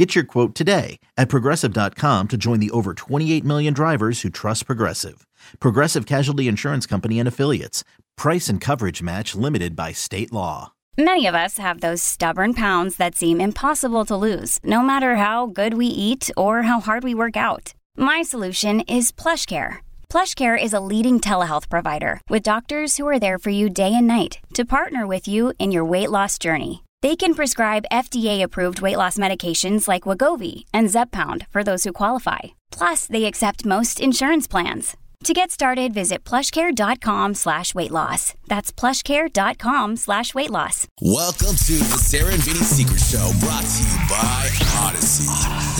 Get your quote today at progressive.com to join the over 28 million drivers who trust Progressive. Progressive Casualty Insurance Company and Affiliates. Price and coverage match limited by state law. Many of us have those stubborn pounds that seem impossible to lose, no matter how good we eat or how hard we work out. My solution is PlushCare. PlushCare is a leading telehealth provider with doctors who are there for you day and night to partner with you in your weight loss journey. They can prescribe FDA-approved weight loss medications like Wegovy and Zepbound for those who qualify. Plus, they accept most insurance plans. To get started, visit plushcare.com slash weight loss. That's plushcare.com slash weight loss. Welcome to the Sarah and Vinny Secret Show, brought to you by Odyssey.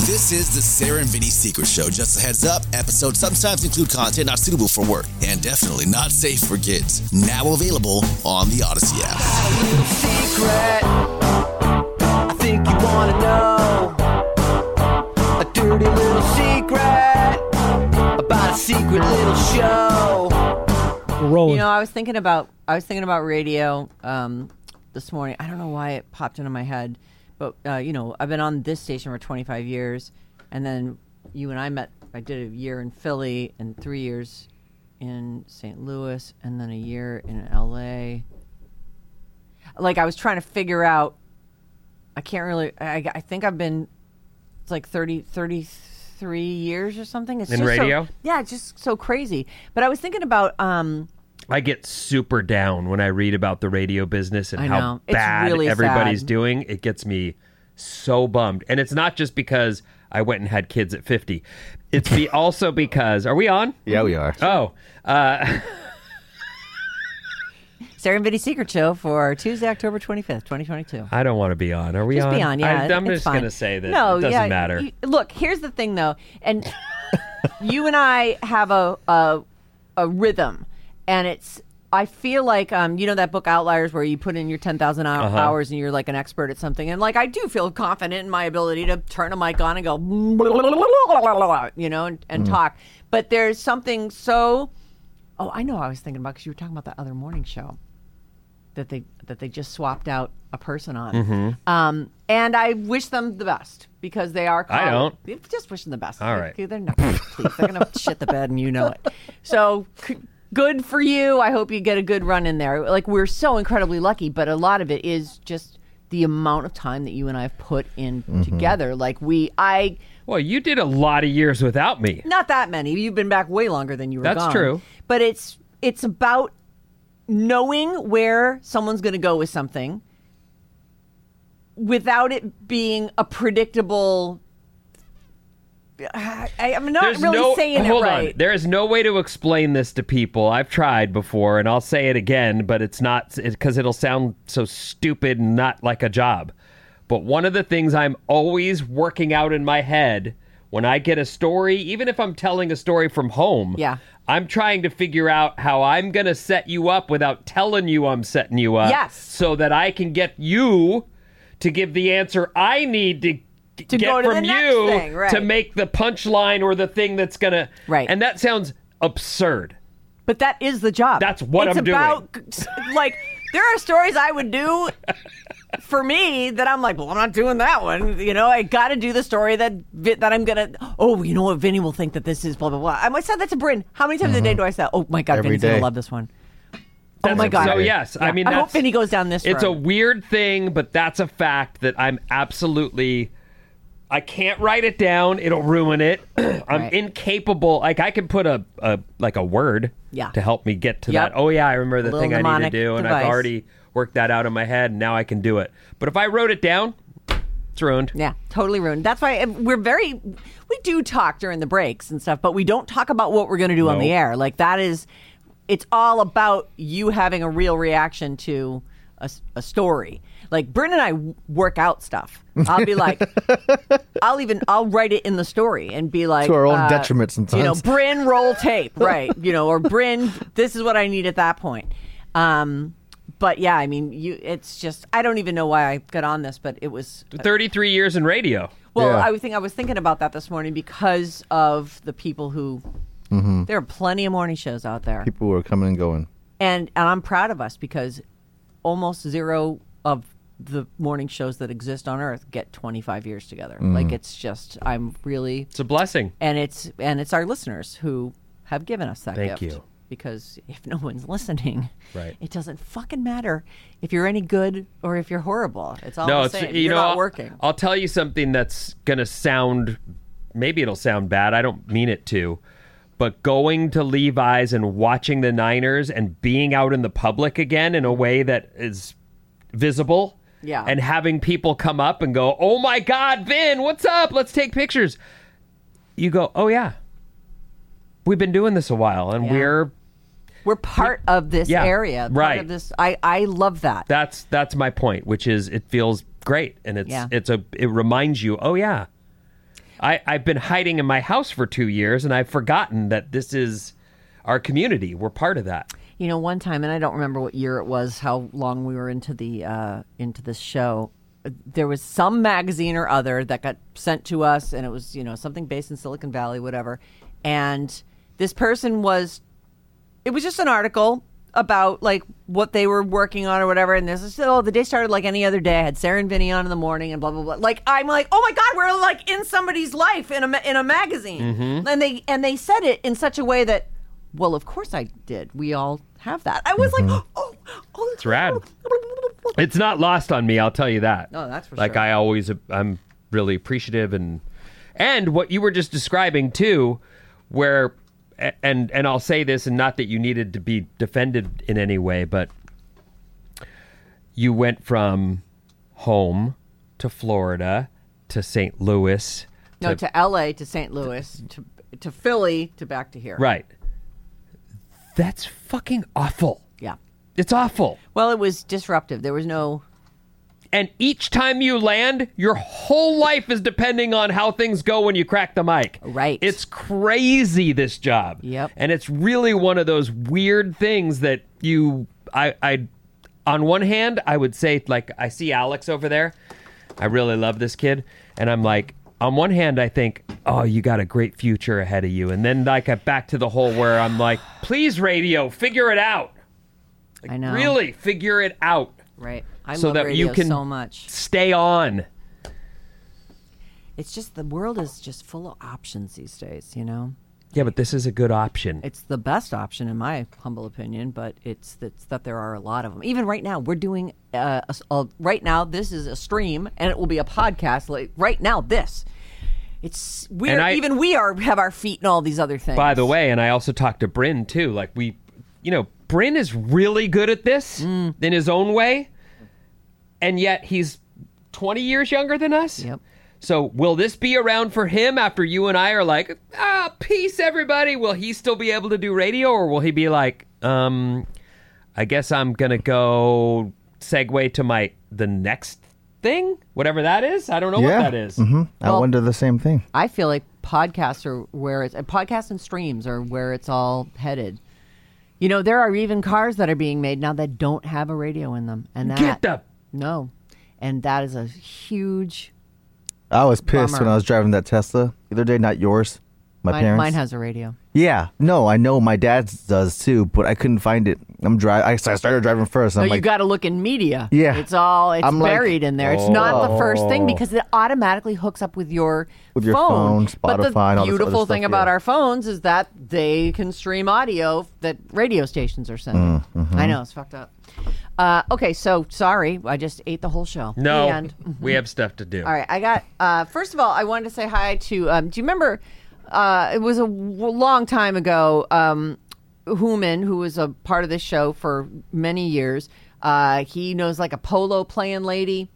This is the Sarah and Vinny Secret Show. Just a heads up, episodes sometimes include content not suitable for work and definitely not safe for kids. Now available on the Odyssey app. secret. I think you wanna know a dirty little secret about a secret little show. We're rolling. You know, I was thinking about I was thinking about radio um, this morning. I don't know why it popped into my head, but uh, you know, I've been on this station for 25 years, and then you and I met. I did a year in Philly and three years in St. Louis, and then a year in L.A. Like I was trying to figure out. I can't really. I, I think I've been. It's like 30, 33 years or something. It's In just so- radio? yeah, it's just so crazy. But I was thinking about. um I get super down when I read about the radio business and I how know. Bad really everybody's sad. doing. It gets me so bummed. And it's not just because I went and had kids at 50. It's be also because are we on? Yeah, we are. Oh, uh, Sarah and Vinny Secret Show for Tuesday, October 25th, 2022. I don't want to be on. Are we Just on? be on, yeah. I, am just going to say that no, it doesn't yeah, matter. you- look, here's the thing, though, and you and I have a a, a rhythm, and it's. I feel like um, you know that book Outliers, where you put in your ten thousand Uh-huh. hours and you're like an expert at something, and like I do feel confident in my ability to turn a mic on and go, you know, and, and talk. But there's something so. Oh, I know. what I was thinking about because you were talking about that other morning show that they that they just swapped out a person on. Mm-hmm. Um, and I wish them the best because they are. I don't. Just wish them the best. All right. they're not. Please, they're gonna shit the bed, and you know it. So. c- Good for you. I hope you get a good run in there. Like we're so incredibly lucky, but a lot of it is just the amount of time that you and I have put in Mm-hmm. together. Like we, I, well, you did a lot of years without me. not that many. You've been back way longer than you were That's gone. true. But it's it's about knowing where someone's going to go with something without it being a predictable. I, I'm not There's really no, saying hold it right. on. There is no way to explain this to people. I've tried before, and I'll say it again, but it's not because it'll sound so stupid and not like a job. But one of the things I'm always working out in my head when I get a story, even if I'm telling a story from home, Yeah. I'm trying to figure out how I'm going to set you up without telling you I'm setting you up. Yes. So that I can get you to give the answer I need to. To get to from you thing, right. to make the punchline or the thing that's gonna Right. and that sounds absurd But that is the job. That's what it's I'm doing. about, Like there are stories I would do for me that I'm like, well, I'm not doing that one. You know, I got to do the story that that I'm gonna. Oh, you know what? Vinny will think that this is blah blah blah. I might say that to Bryn. How many times a day mm-hmm. do I say? Oh my god, Every Vinny's gonna love this one. oh That's- my god. so yes i Yeah. mean I hope Vinny goes down this. it's a weird thing but that's a fact that i'm absolutely i can't write it down it'll ruin it i'm Right. incapable like i can put a, a like a word Yeah. to help me get to Yep. that oh yeah i remember the thing i need to do and i've already worked that out in my head and now i can do it but if i wrote it down it's ruined Yeah, totally ruined. That's why we're very. We do talk during the breaks and stuff, but we don't talk about what we're going to do on the air. Like that is, it's all about you having a real reaction to a story. Like Bryn and I work out stuff. I'll be like, I'll even I'll write it in the story and be like To our own uh, detriment You know, sometimes. Bryn roll tape, right? You know, or Bryn, this is what I need at that point. Um, but yeah, I mean, you. It's just I don't even know why I got on this, but it was 33 years in radio. well, Yeah. I was think I was thinking about that this morning because of the people who. There are plenty of morning shows out there, People who are coming and going. and and I'm proud of us because almost zero of the morning shows that exist on Earth get 25 years together. Mm. Like it's just I'm really It's a blessing. and it's and it's our listeners who have given us that Thank gift. you. Because if no one's listening, Right. it doesn't fucking matter if you're any good or if you're horrible. It's all no, the same. you you're know not I'll, working. I'll tell you something that's gonna sound maybe it'll sound bad. I don't mean it to. But going to Levi's and watching the Niners and being out in the public again in a way that is visible. Yeah. And having people come up and go, Oh my God, Vin, what's up? Let's take pictures. You go, Oh yeah. We've been doing this a while and Yeah. we're We're part of this Yeah, area. Part right. Of this, I I love that. that's that's my point, which is it feels great and it's Yeah. it's a it reminds you, oh yeah. I, I've been hiding in my house for two years and I've forgotten that this is our community. We're part of that. You know, one time, and I don't remember what year it was, how long we were into the uh, into this show. There was some magazine or other that got sent to us, and it was you know something based in Silicon Valley, whatever. And this person was, it was just an article about like what they were working on or whatever. And this is oh, the day started like any other day. I had Sarah and Vinny on in the morning, and blah blah blah. Like I'm like, oh my god, we're like in somebody's life in a in a magazine, and they and they said it in such a way that, well, of course I did. We all have that. I was like, mm-hmm. oh, oh, It's rad. It's not lost on me, I'll tell you that. No, that's for like sure. Like I always I'm really appreciative and and what you were just describing too, where and and I'll say this and not that you needed to be defended in any way, but you went from home to Florida to St. Louis. No, to L.A. to St. Louis to to Philly to back to here. Right. That's fucking awful. Yeah. It's awful. Well, it was disruptive. There was no. And each time you land, your whole life is depending on how things go when you crack the mic. Right. It's crazy this job. Yep. And it's really one of those weird things that you I I on one hand, I would say like I see Alex over there. I really love this kid and I'm like on one hand I think, "Oh, you got a great future ahead of you." And then like I back to the hole where I'm like, "Please radio, figure it out." I know. Really, figure it out. Right. I So love that radio you can- so much. Stay on. It's just the world is just full of options these days. You know, Yeah, but this is a good option. it's the best option in my humble opinion. But it's it's that there are a lot of them. Even right now, we're doing uh, a, a- right now. This is a stream, and it will be a podcast. Like right now, this. It's we're I- even we are have our feet in all these other things. By the way, and I also talked to Bryn too. Like we, you know, Bryn is really good at this Mm. in his own way, and yet he's twenty years younger than us. Yep. So will this be around for him after you and I are like, ah, peace, everybody? Will he still be able to do radio, or will he be like, um, I guess I'm gonna go segue to my the next thing, whatever that is. I don't know yeah. what that is. hmm I Well- wonder the same thing. I feel like podcasts are where it's uh, podcasts and streams are where it's all headed. You know, there are even cars that are being made now that don't have a radio in them, and that Get the no, and that is a huge. I was pissed when I was driving that Tesla the other day, not yours. My Mine, parents. mine has a radio. Yeah, no, I know my dad's does too, but I couldn't find it. I'm driving. I I started driving first. So I'm you like, got to look in media. Yeah. it's all it's I'm like, buried in there. It's not the first thing oh. because it automatically hooks up with your With your phone. phone, but Spotify, and all the this beautiful other thing stuff, about yeah. our phones is that they can stream audio that radio stations are sending. Mm, mm-hmm. I know it's fucked up. Uh, okay, so sorry, I just ate the whole show. no. And, we have stuff to do. all right, I got. Uh, first of all, I wanted to say hi to. Um, do you remember? Uh, it was a w- long time ago. Um, Human, who was a part of this show for many years, uh, he knows like a polo playing lady.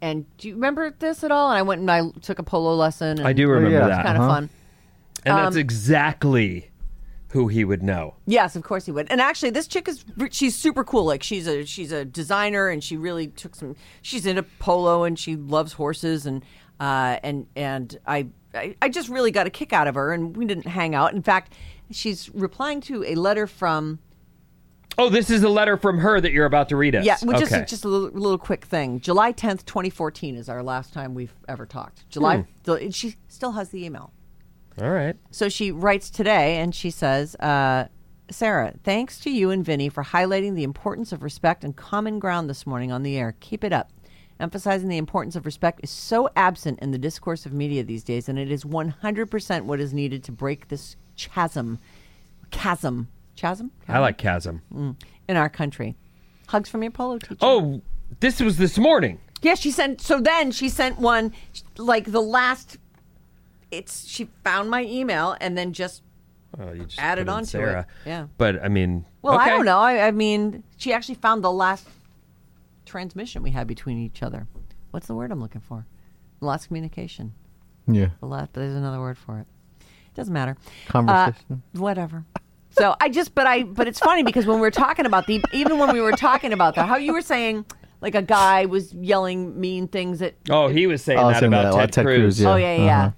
And do you remember this at all? And I went and I took a polo lesson. And I do remember yeah. that. Kind of Uh-huh. fun. And Um, that's exactly who he would know. Yes, of course he would. And actually, this chick is she's super cool. Like she's a she's a designer, and she really took some. She's into polo, and she loves horses, and uh, and and I, I I just really got a kick out of her, and we didn't hang out. In fact, she's replying to a letter from Oh, this is a letter from her that you're about to read us. yeah, well, okay. just just a little, little quick thing. July tenth, twenty fourteen is our last time we've ever talked. July, and she still has the email. All right. So she writes today and she says, uh, Sarah, thanks to you and Vinny for highlighting the importance of respect and common ground this morning on the air. Keep it up. Emphasizing the importance of respect is so absent in the discourse of media these days, and it is 100% what is needed to break this chasm. Chasm. Chasm? I like chasm. Mm, in our country. Hugs from your polo teacher. Oh, this was this morning. Yeah, she sent. So then she sent one, like the last. It's she found my email and then just Oh, you just Added on in onto it. Sarah. Yeah. But I mean, Well, I don't know. I, I mean, she actually found the last transmission we had between each other. What's the word I'm looking for? The last communication. Yeah. The last. There's another word for it. Doesn't matter. Conversation. Uh, whatever. So I just, but I, but it's funny because when we were talking about the, even when we were talking about that, how you were saying like a guy was yelling mean things at Oh, he was saying Oh, that saying about that, well, Ted, Ted Cruz. Cruz, yeah. Oh yeah, yeah. yeah. Uh-huh.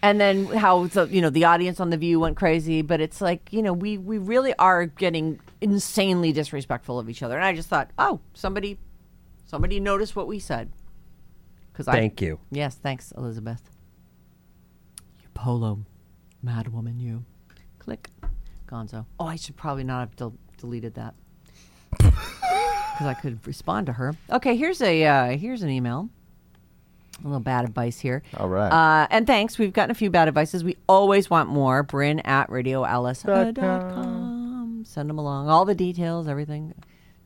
And then how the you know the audience on the View went crazy, but it's like you know we we really are getting insanely disrespectful of each other, and I just thought, oh, somebody, somebody noticed what we said. Because I Thank you. yes, thanks, Elizabeth. You polo, mad woman, you. Click, Gonzo. Oh, I should probably not have del- deleted that because I could respond to her. Okay, here's a uh, here's an email. A little bad advice here. All right. Uh, and thanks. We've gotten a few bad advices. We always want more. Bryn at radioalice.com. Send them along. All the details, everything.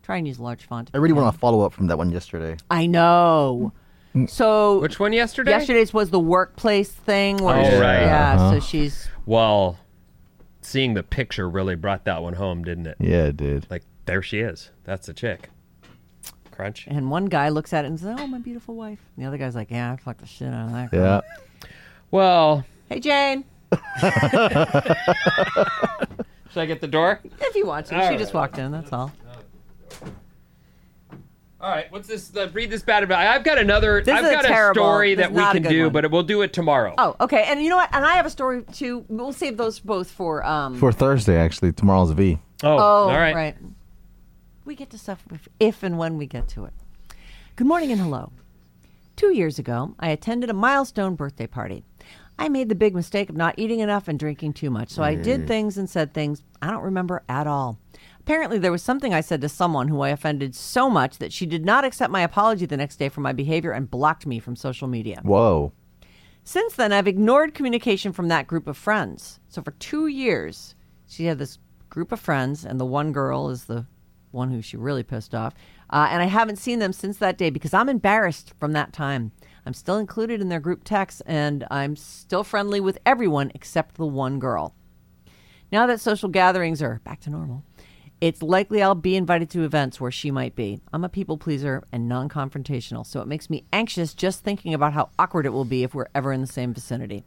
Try and use large font. I really want to follow up from that one yesterday. I know. So Which one yesterday? yesterday's was the workplace thing. Where Oh, she- right. Yeah. Uh-huh. So she's Well, seeing the picture really brought that one home, didn't it? Yeah, it did. Like there she is. That's the chick. Crunch. and one guy looks at it and says, "Oh, my beautiful wife." And the other guy's like, "Yeah, I fucked the shit out of that." Girl. Yeah. Well, Hey, Jane, should I get the door? if you want to, All she right. just walked in. That's all. All right, what's this? Uh, read this bad about. I've got another. This I've is a got terrible- story that we can do, one. but we'll do it tomorrow. Oh, okay. And you know what? And I have a story too. We'll save those both for um. For Thursday, actually. Tomorrow's V. Oh, Oh, all right. right. We get to stuff if, if and when we get to it. Good morning and hello. Two years ago, I attended a milestone birthday party. I made the big mistake of not eating enough and drinking too much, so I did things and said things I don't remember at all. Apparently, there was something I said to someone who I offended so much that she did not accept my apology the next day for my behavior and blocked me from social media. Whoa. Since then, I've ignored communication from that group of friends. So for two years, she had this group of friends, and the one girl is the one who she really pissed off. Uh, and I haven't seen them since that day because I'm embarrassed from that time. I'm still included in their group texts, and I'm still friendly with everyone except the one girl. Now that social gatherings are back to normal, it's likely I'll be invited to events where she might be. I'm a people pleaser and non confrontational, so it makes me anxious just thinking about how awkward it will be if we're ever in the same vicinity.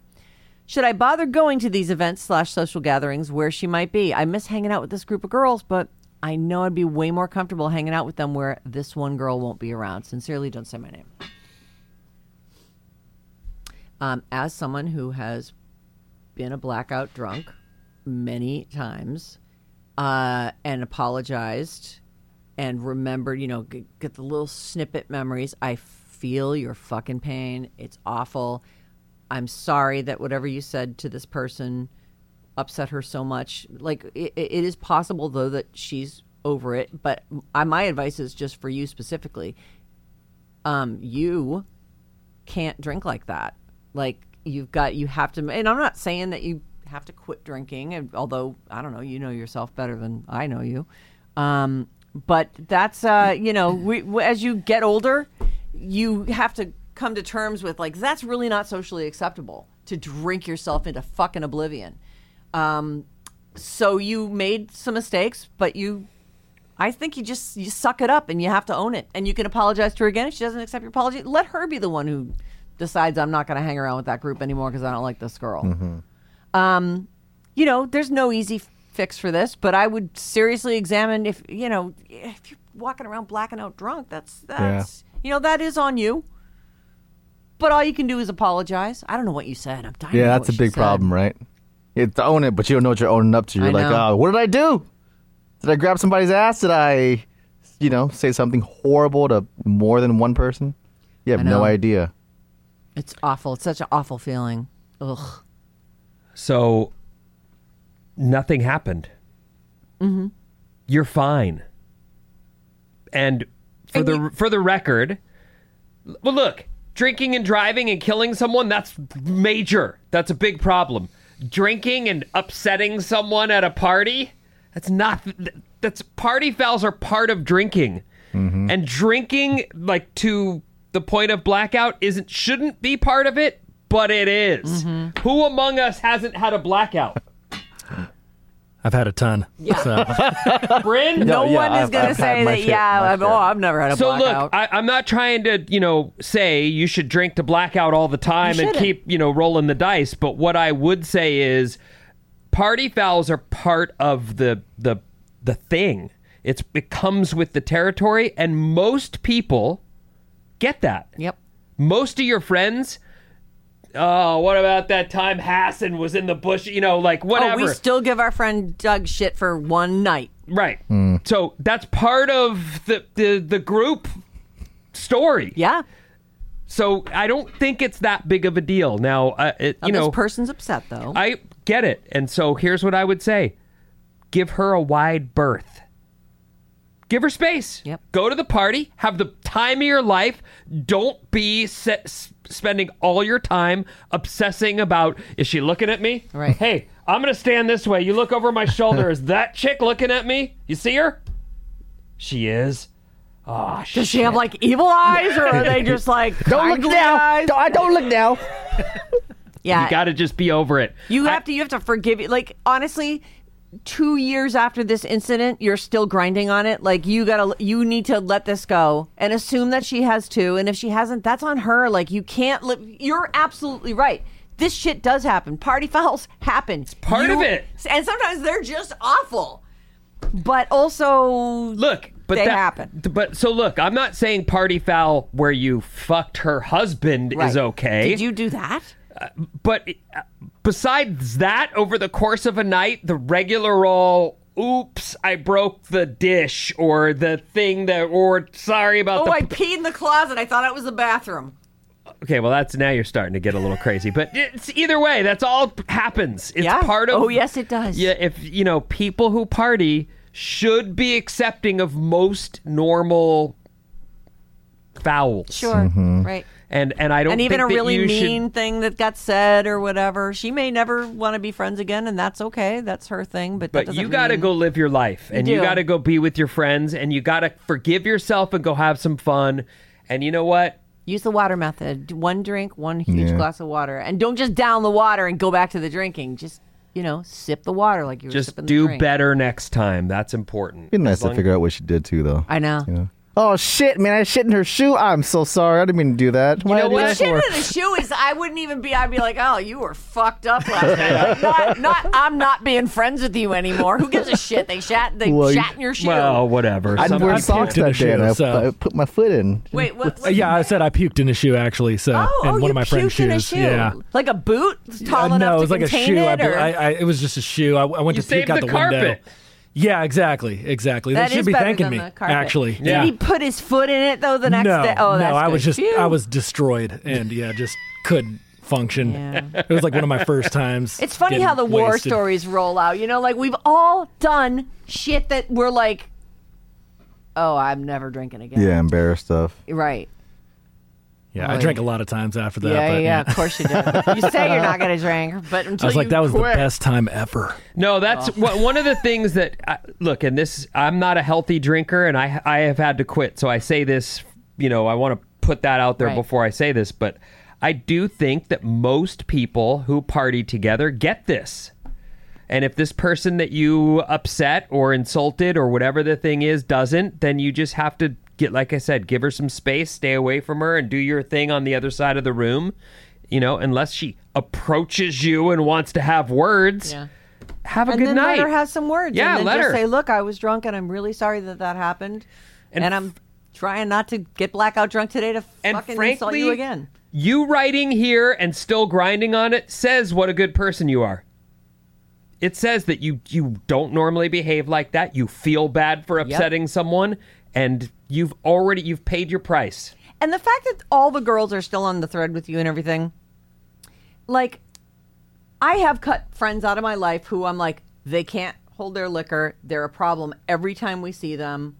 Should I bother going to these events slash social gatherings where she might be? I miss hanging out with this group of girls, but I know I'd be way more comfortable hanging out with them where this one girl won't be around. Sincerely, don't say my name. Um, as someone who has been a blackout drunk many times uh, and apologized and remembered, you know, get, get the little snippet memories. I feel your fucking pain. It's awful. I'm sorry that whatever you said to this person upset her so much. Like, it, it is possible, though, that she's over it. But my advice is just for you specifically. Um, you can't drink like that. Like you've got you have to and I'm not saying that you have to quit drinking and although I don't know, you know yourself better than I know you. Um but that's uh you know, we, as you get older, you have to come to terms with like that's really not socially acceptable to drink yourself into fucking oblivion. Um so you made some mistakes, but you I think you just you suck it up and you have to own it. And you can apologize to her again if she doesn't accept your apology. Let her be the one who decides I'm not going to hang around with that group anymore because I don't like this girl. Um, you know, there's no easy fix for this, but I would seriously examine if you know if you're walking around blacking out drunk. That's that's you know that is on you. But all you can do is apologize. I don't know what you said. I'm dying. to Yeah, that's a big said. problem, right? You own it, but you don't know what you're owning up to. You're I like, know. oh, what did I do? Did I grab somebody's ass? Did I, you know, say something horrible to more than one person? You have no idea. It's awful. It's such an awful feeling. Ugh. So nothing happened. Mm-hmm. You're fine. And for And the you- for the record, well, look, drinking and driving and killing someone that's major. That's a big problem. Drinking and upsetting someone at a party, that's not. That's party fouls are part of drinking, and drinking like to the point of blackout isn't shouldn't be part of it, but it is. Mm-hmm. Who among us hasn't had a blackout? I've had a ton. Yeah. So. Bryn? No yeah, one is I've- going to say that. shit, yeah, I've, oh, I've never had a So blackout. So look, I, I'm not trying to, you know, say you should drink to blackout all the time and keep, you know, rolling the dice. But what I would say is, party fouls are part of the the the thing. It's it comes with the territory, and most people get that. yep. Most of your friends. Oh, what about that time Hassan was in the bush? You know, like whatever. Oh, we still give our friend Doug shit for one night. right. So that's part of the the the group story. Yeah. So I don't think it's that big of a deal. Now, uh, it, Now, you know, this person's upset though. I get it, and so here's what I would say: give her a wide berth. Give her space. Yep. Go to the party. Have the time of your life. Don't be se- s- spending all your time obsessing about is she looking at me? Right. Hey, I'm gonna stand this way. You look over my shoulder. is that chick looking at me? You see her? She is. Oh, Does she have like evil eyes, or are they just like Don't look now. eyes? Don't, don't look now. Yeah, You got to just be over it. You I- have to. You have to forgive it. Like honestly, two years after this incident, you're still grinding on it. Like you gotta. You need to let this go and assume that she has too. And if she hasn't, that's on her. Like you can't. Li- you're absolutely right. This shit does happen. Party fouls happen. It's part of it. And sometimes they're just awful. But also, look but They that, happen. but so look i'm not saying party foul where you fucked her husband is okay Did you do that? but uh, besides that over the course of a night the regular all oops i broke the dish or the thing that or sorry about Oh, the Oh, I peed in the closet. I thought it was the bathroom. okay well that's now you're starting to get a little crazy but it's either way that's all happens it's Yeah. part of Oh, yes, it does. yeah if you know people who party should be accepting of most normal fouls Sure. Mm-hmm. Right. And and I don't and even think a really you should- mean thing that got said or whatever. She may never want to be friends again, and that's okay. That's her thing. But But doesn't you got to mean- go live your life, and you do. got to go be with your friends, and you got to forgive yourself and go have some fun. And you know what? use the water method. One drink, one huge Yeah. glass of water, and don't just down the water and go back to the drinking. Just you know, sip the water like you were Just sipping the do drink. better next time. That's important. It'd Be nice to long- figure out what she did too, though. I know. You know? Oh shit, man! I shit in her shoe. I'm so sorry. I didn't mean to do that. Why know did I do what? that Shit for? in a shoe is. I wouldn't even be. I'd be like, oh, you were fucked up last night. Like, not, not. I'm not being friends with you anymore. Who gives a shit? They shat. They Well, shat in your shoe. Well, whatever. I Some didn't wear people- socks puked in that a day, and shoe, I, so- I put my foot in. Wait, what? Uh, yeah, I said I puked in a shoe actually. So Oh, in oh, one you of my friend's puked in a shoes. shoe. Yeah. like a boot, tall Uh, enough no, to it was like a contain shoe. I, it, or I, I, it was just a shoe. I, I went You to puke saved out the the, window. carpet. Yeah, exactly, exactly. That they should is be thanking than me. the carpet. Actually, Did yeah. he put his foot in it though the next no, day? Oh, that's no, I was just Phew. I was destroyed and yeah, just couldn't function. Yeah. It was like one of my first times. It's funny how the war wasted. stories roll out. You know, like we've all done shit that we're like, oh, I'm never drinking again. Yeah, embarrassed stuff. Right. Yeah, I drank a lot of times after that. yeah, but, yeah, of course you do. you say you're not going to drink, but until I was like, you that was quit. the best time ever. No, that's oh. one one of the things that I, look. And this, I'm not a healthy drinker, and I I have had to quit. So I say this, you know, I want to put that out there Right. before I say this, but I do think that most people who party together get this. And if this person that you upset or insulted or whatever the thing is doesn't, then you just have to get, like I said, give her some space, stay away from her, and do your thing on the other side of the room. You know, unless she approaches you and wants to have words. Yeah. have a and good then night. let her have some words. Yeah, and then let just her. say, "Look, I was drunk, and I'm really sorry that that happened, And and, f- I'm trying not to get blackout drunk today to and fucking frankly, insult you again." you writing here and still grinding on it says what a good person you are. It says that you you don't normally behave like that. You feel bad for upsetting someone, and you've already you've paid your price. And the fact that all the girls are still on the thread with you and everything, like, I have cut friends out of my life who I'm like, they can't hold their liquor. They're a problem every time we see them.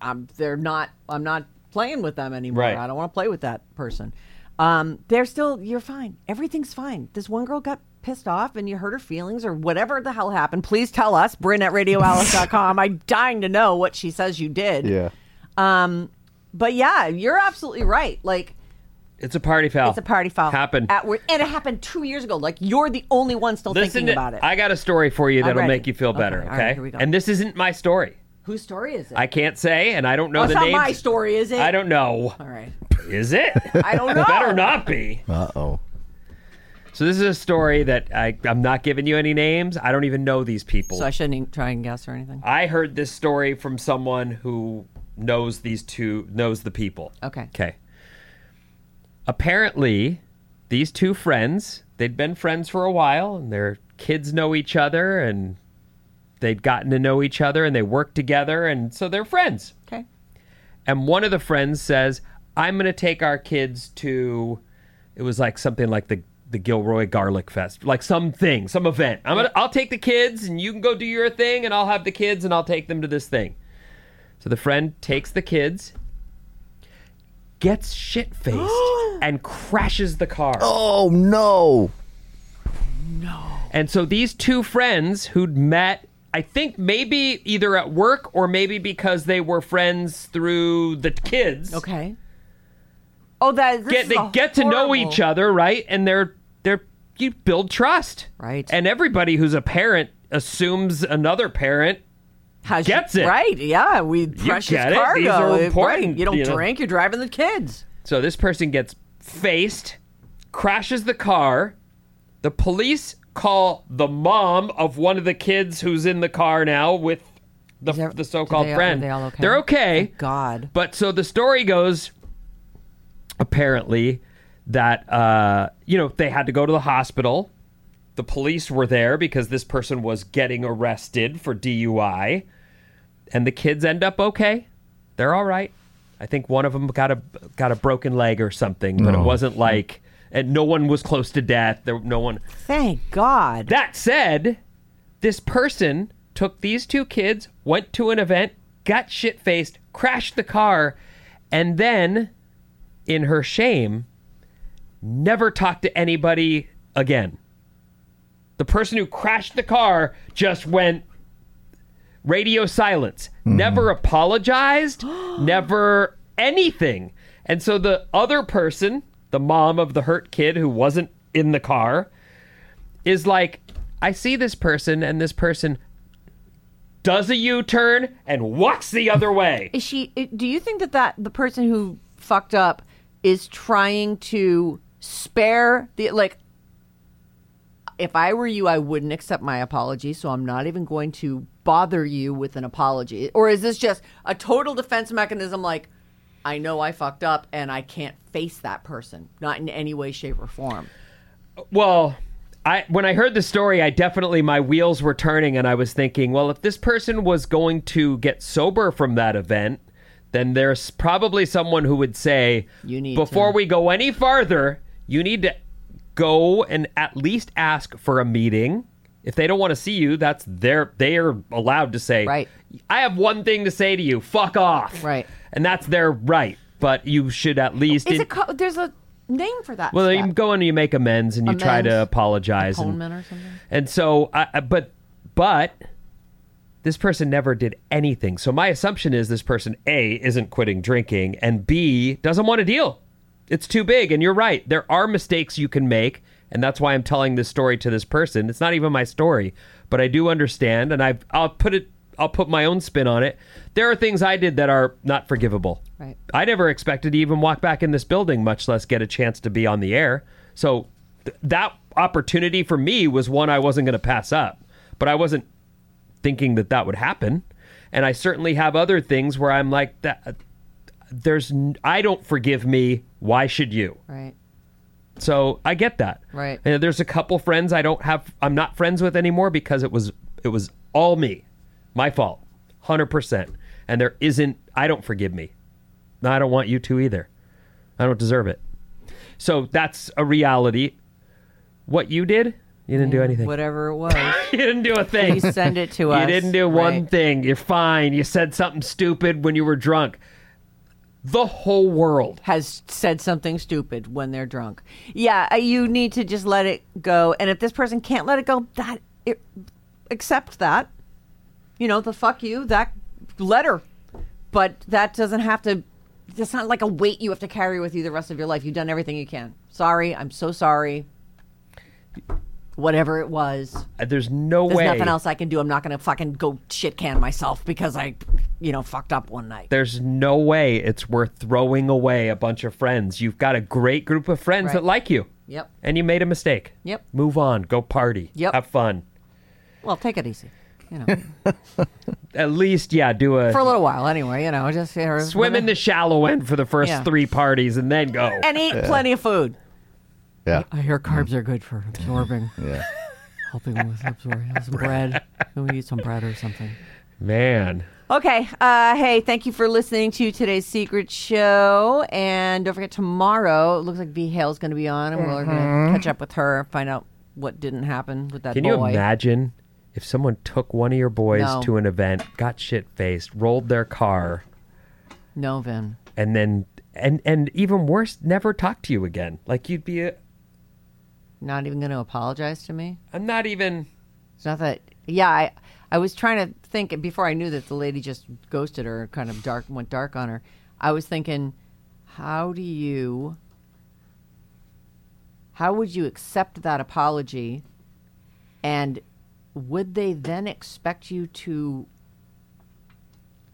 I'm, they're not. I'm not playing with them anymore. Right. I don't want to play with that person. Um, they're still. You're fine. Everything's fine. This one girl got pissed off and you hurt her feelings or whatever the hell happened. Please tell us. Bryn at radioalice.com. I'm dying to know what she says you did. Yeah. Um, but yeah, you're absolutely right. Like It's a party foul. it's a party foul. Happened. at and it happened two years ago. Like you're the only one still Listen, thinking to- about it. I got a story for you that'll make you feel Okay, better. all Okay, right, here we go. and this isn't my story. Whose story is it? I can't say, and I don't know oh, it's the not names. my story, is it? I don't know. All right. Is it? I don't know. Better not be. Uh oh. So this is a story that I, I'm not giving you any names. I don't even know these people. So I shouldn't even try and guess or anything. I heard this story from someone who knows these two knows the people. Okay. Okay. Apparently, these two friends, they'd been friends for a while and their kids know each other and they'd gotten to know each other and they work together and so they're friends. Okay. And one of the friends says, "I'm going to take our kids to it was like something like the the Gilroy Garlic Fest, like something, some event. I'm gonna, I'll take the kids, and you can go do your thing, and I'll have the kids, and I'll take them to this thing. So the friend takes the kids, gets shit faced, and crashes the car. Oh no. No. And so these two friends who'd met, I think maybe either at work or maybe because they were friends through the kids. Okay. Oh, that this Get is they a get to know horrible- each other, right? And they're they're you build trust. Right. And everybody who's a parent assumes another parent Has gets it. right. Yeah, we precious get it. cargo. These are Right. You don't you know. drink. You're driving the kids. So this person gets faced, crashes the car. The police call the mom of one of the kids who's in the car now with the, there- the so-called they- are friend. they all okay? They're okay. Thank God. But so the story goes, apparently, that uh, you know they had to go to the hospital. The police were there because this person was getting arrested for DUI, and the kids end up okay. They're all right. I think one of them got a got a broken leg or something, but it wasn't like, and no one was close to death. There, no one. Thank God. That said, this person took these two kids, went to an event, got shit faced, crashed the car, and then, in her shame, never talk to anybody again. The person who crashed the car just went radio silence, hmm. never apologized, never anything. And so the other person, the mom of the hurt kid who wasn't in the car, is like, I see this person, and this person does a U turn and walks the other way. Is she? Do you think that that the person who fucked up is trying to spare the like? If I were you, I wouldn't accept my apology, so I'm not even going to bother you with an apology. Or is this just a total defense mechanism? Like, I know I fucked up, and I can't face that person, not in any way, shape, or form. Well, I when I heard the story, I definitely my wheels were turning, and I was thinking, well, if this person was going to get sober from that event, then there's probably someone who would say, You need before to- we go any farther, you need to go and at least ask for a meeting. If they don't want to see you, that's their they are allowed to say, Right. I have one thing to say to you, fuck off. Right. And that's their right. But you should at least Is in- it? Co- there's a name for that. well, step. you go and you make amends and you try to Amends. apologize. And, Atonement or something? and so, I- but, but this person never did anything. So my assumption is this person A isn't quitting drinking and B doesn't want to deal. It's too big. And you're right. There are mistakes you can make. And that's why I'm telling this story to this person. It's not even my story, but I do understand. And I've, I'll put it, I'll put my own spin on it. There are things I did that are not forgivable. Right. I never expected to even walk back in this building, much less get a chance to be on the air. So th- that opportunity for me was one I wasn't going to pass up, but I wasn't thinking that that would happen. And I certainly have other things where I'm like that. There's n- I don't forgive me. Why should you? Right. So I get that. Right. And there's a couple friends I don't have. I'm not friends with anymore because it was it was all me, my fault, hundred percent. And there isn't. I don't forgive me. I don't want you to either. I don't deserve it. So that's a reality. What you did, you didn't do anything. Whatever it was. You didn't do a thing. Please send it to us. You didn't do one Right. thing. You're fine. You said something stupid when you were drunk. The whole world. has said something stupid when they're drunk. Yeah, uh, you need to just let it go. And if this person can't let it go, that it, accept that. You know, the fuck you, that letter. But that doesn't have to. It's not like a weight you have to carry with you the rest of your life. You've done everything you can. Sorry, I'm so sorry. Whatever it was, Uh, There's no there's way. nothing else I can do. I'm not going to fucking go shit can myself because I, you know, fucked up one night. There's no way it's worth throwing away a bunch of friends. You've got a great group of friends Right. that like you. Yep. And you made a mistake. Yep. Move on. Go party. Yep. Have fun. Well, take it easy. You know. At least, yeah, do a for a little while anyway. You know, just you know, swim in the shallow end for the first Yeah. three parties and then go. and eat plenty of food. Yeah. I hear carbs are good for absorbing, Yeah. helping with absorbing. Some bread. Can we eat some bread or something? Man. Okay. Uh, hey, thank you for listening to today's Secret Show. And don't forget, tomorrow, it looks like V Hale's going to be on, and we're going to catch up with her, find out what didn't happen with that Can you imagine if someone took one of your boys No. to an event, got shit faced, rolled their car, No, Vin. and then and and even worse, never talk to you again? Like you'd be a, Not even going to apologize to me? I'm not even It's not that. Yeah, I I was trying to think before I knew that the lady just ghosted her, kind of dark went dark on her. I was thinking, how do you? How would you accept that apology? And would they then expect you to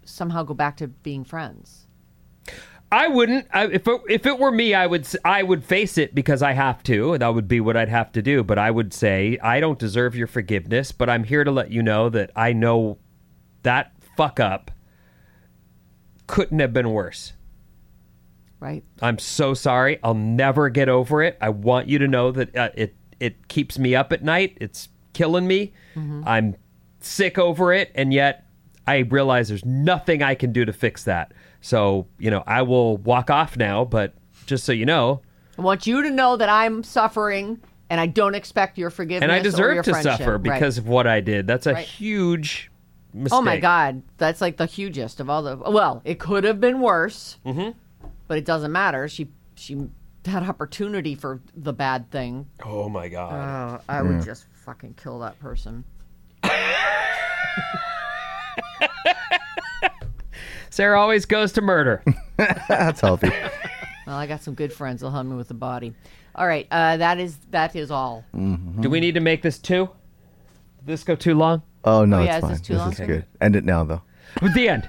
somehow go back to being friends? I wouldn't. I, if it, if it were me, I would I would face it because I have to. That would be what I'd have to do. But I would say I don't deserve your forgiveness. But I'm here to let you know that I know that fuck up couldn't have been worse. Right? I'm so sorry. I'll never get over it. I want you to know that uh, it it keeps me up at night. It's killing me. I'm sick over it, and yet I realize there's nothing I can do to fix that. So you know, I will walk off now. But just so you know, I want you to know that I'm suffering, and I don't expect your forgiveness. and I or deserve your to friendship. suffer Right. because of what I did. That's a Right. huge mistake. Oh my God, that's like the hugest of all the. Well, it could have been worse, mm-hmm. but it doesn't matter. She she had opportunity for the bad thing. Oh my god. Uh, I would just fucking kill that person. Sarah always goes to murder. That's healthy. Well, I got some good friends. They'll help me with the body. All right, uh, that is that is all. Do we need to make this two? Did this go too long? Oh no, Oh, it's yeah, is fine. this too long? is good. End it now though. With the end.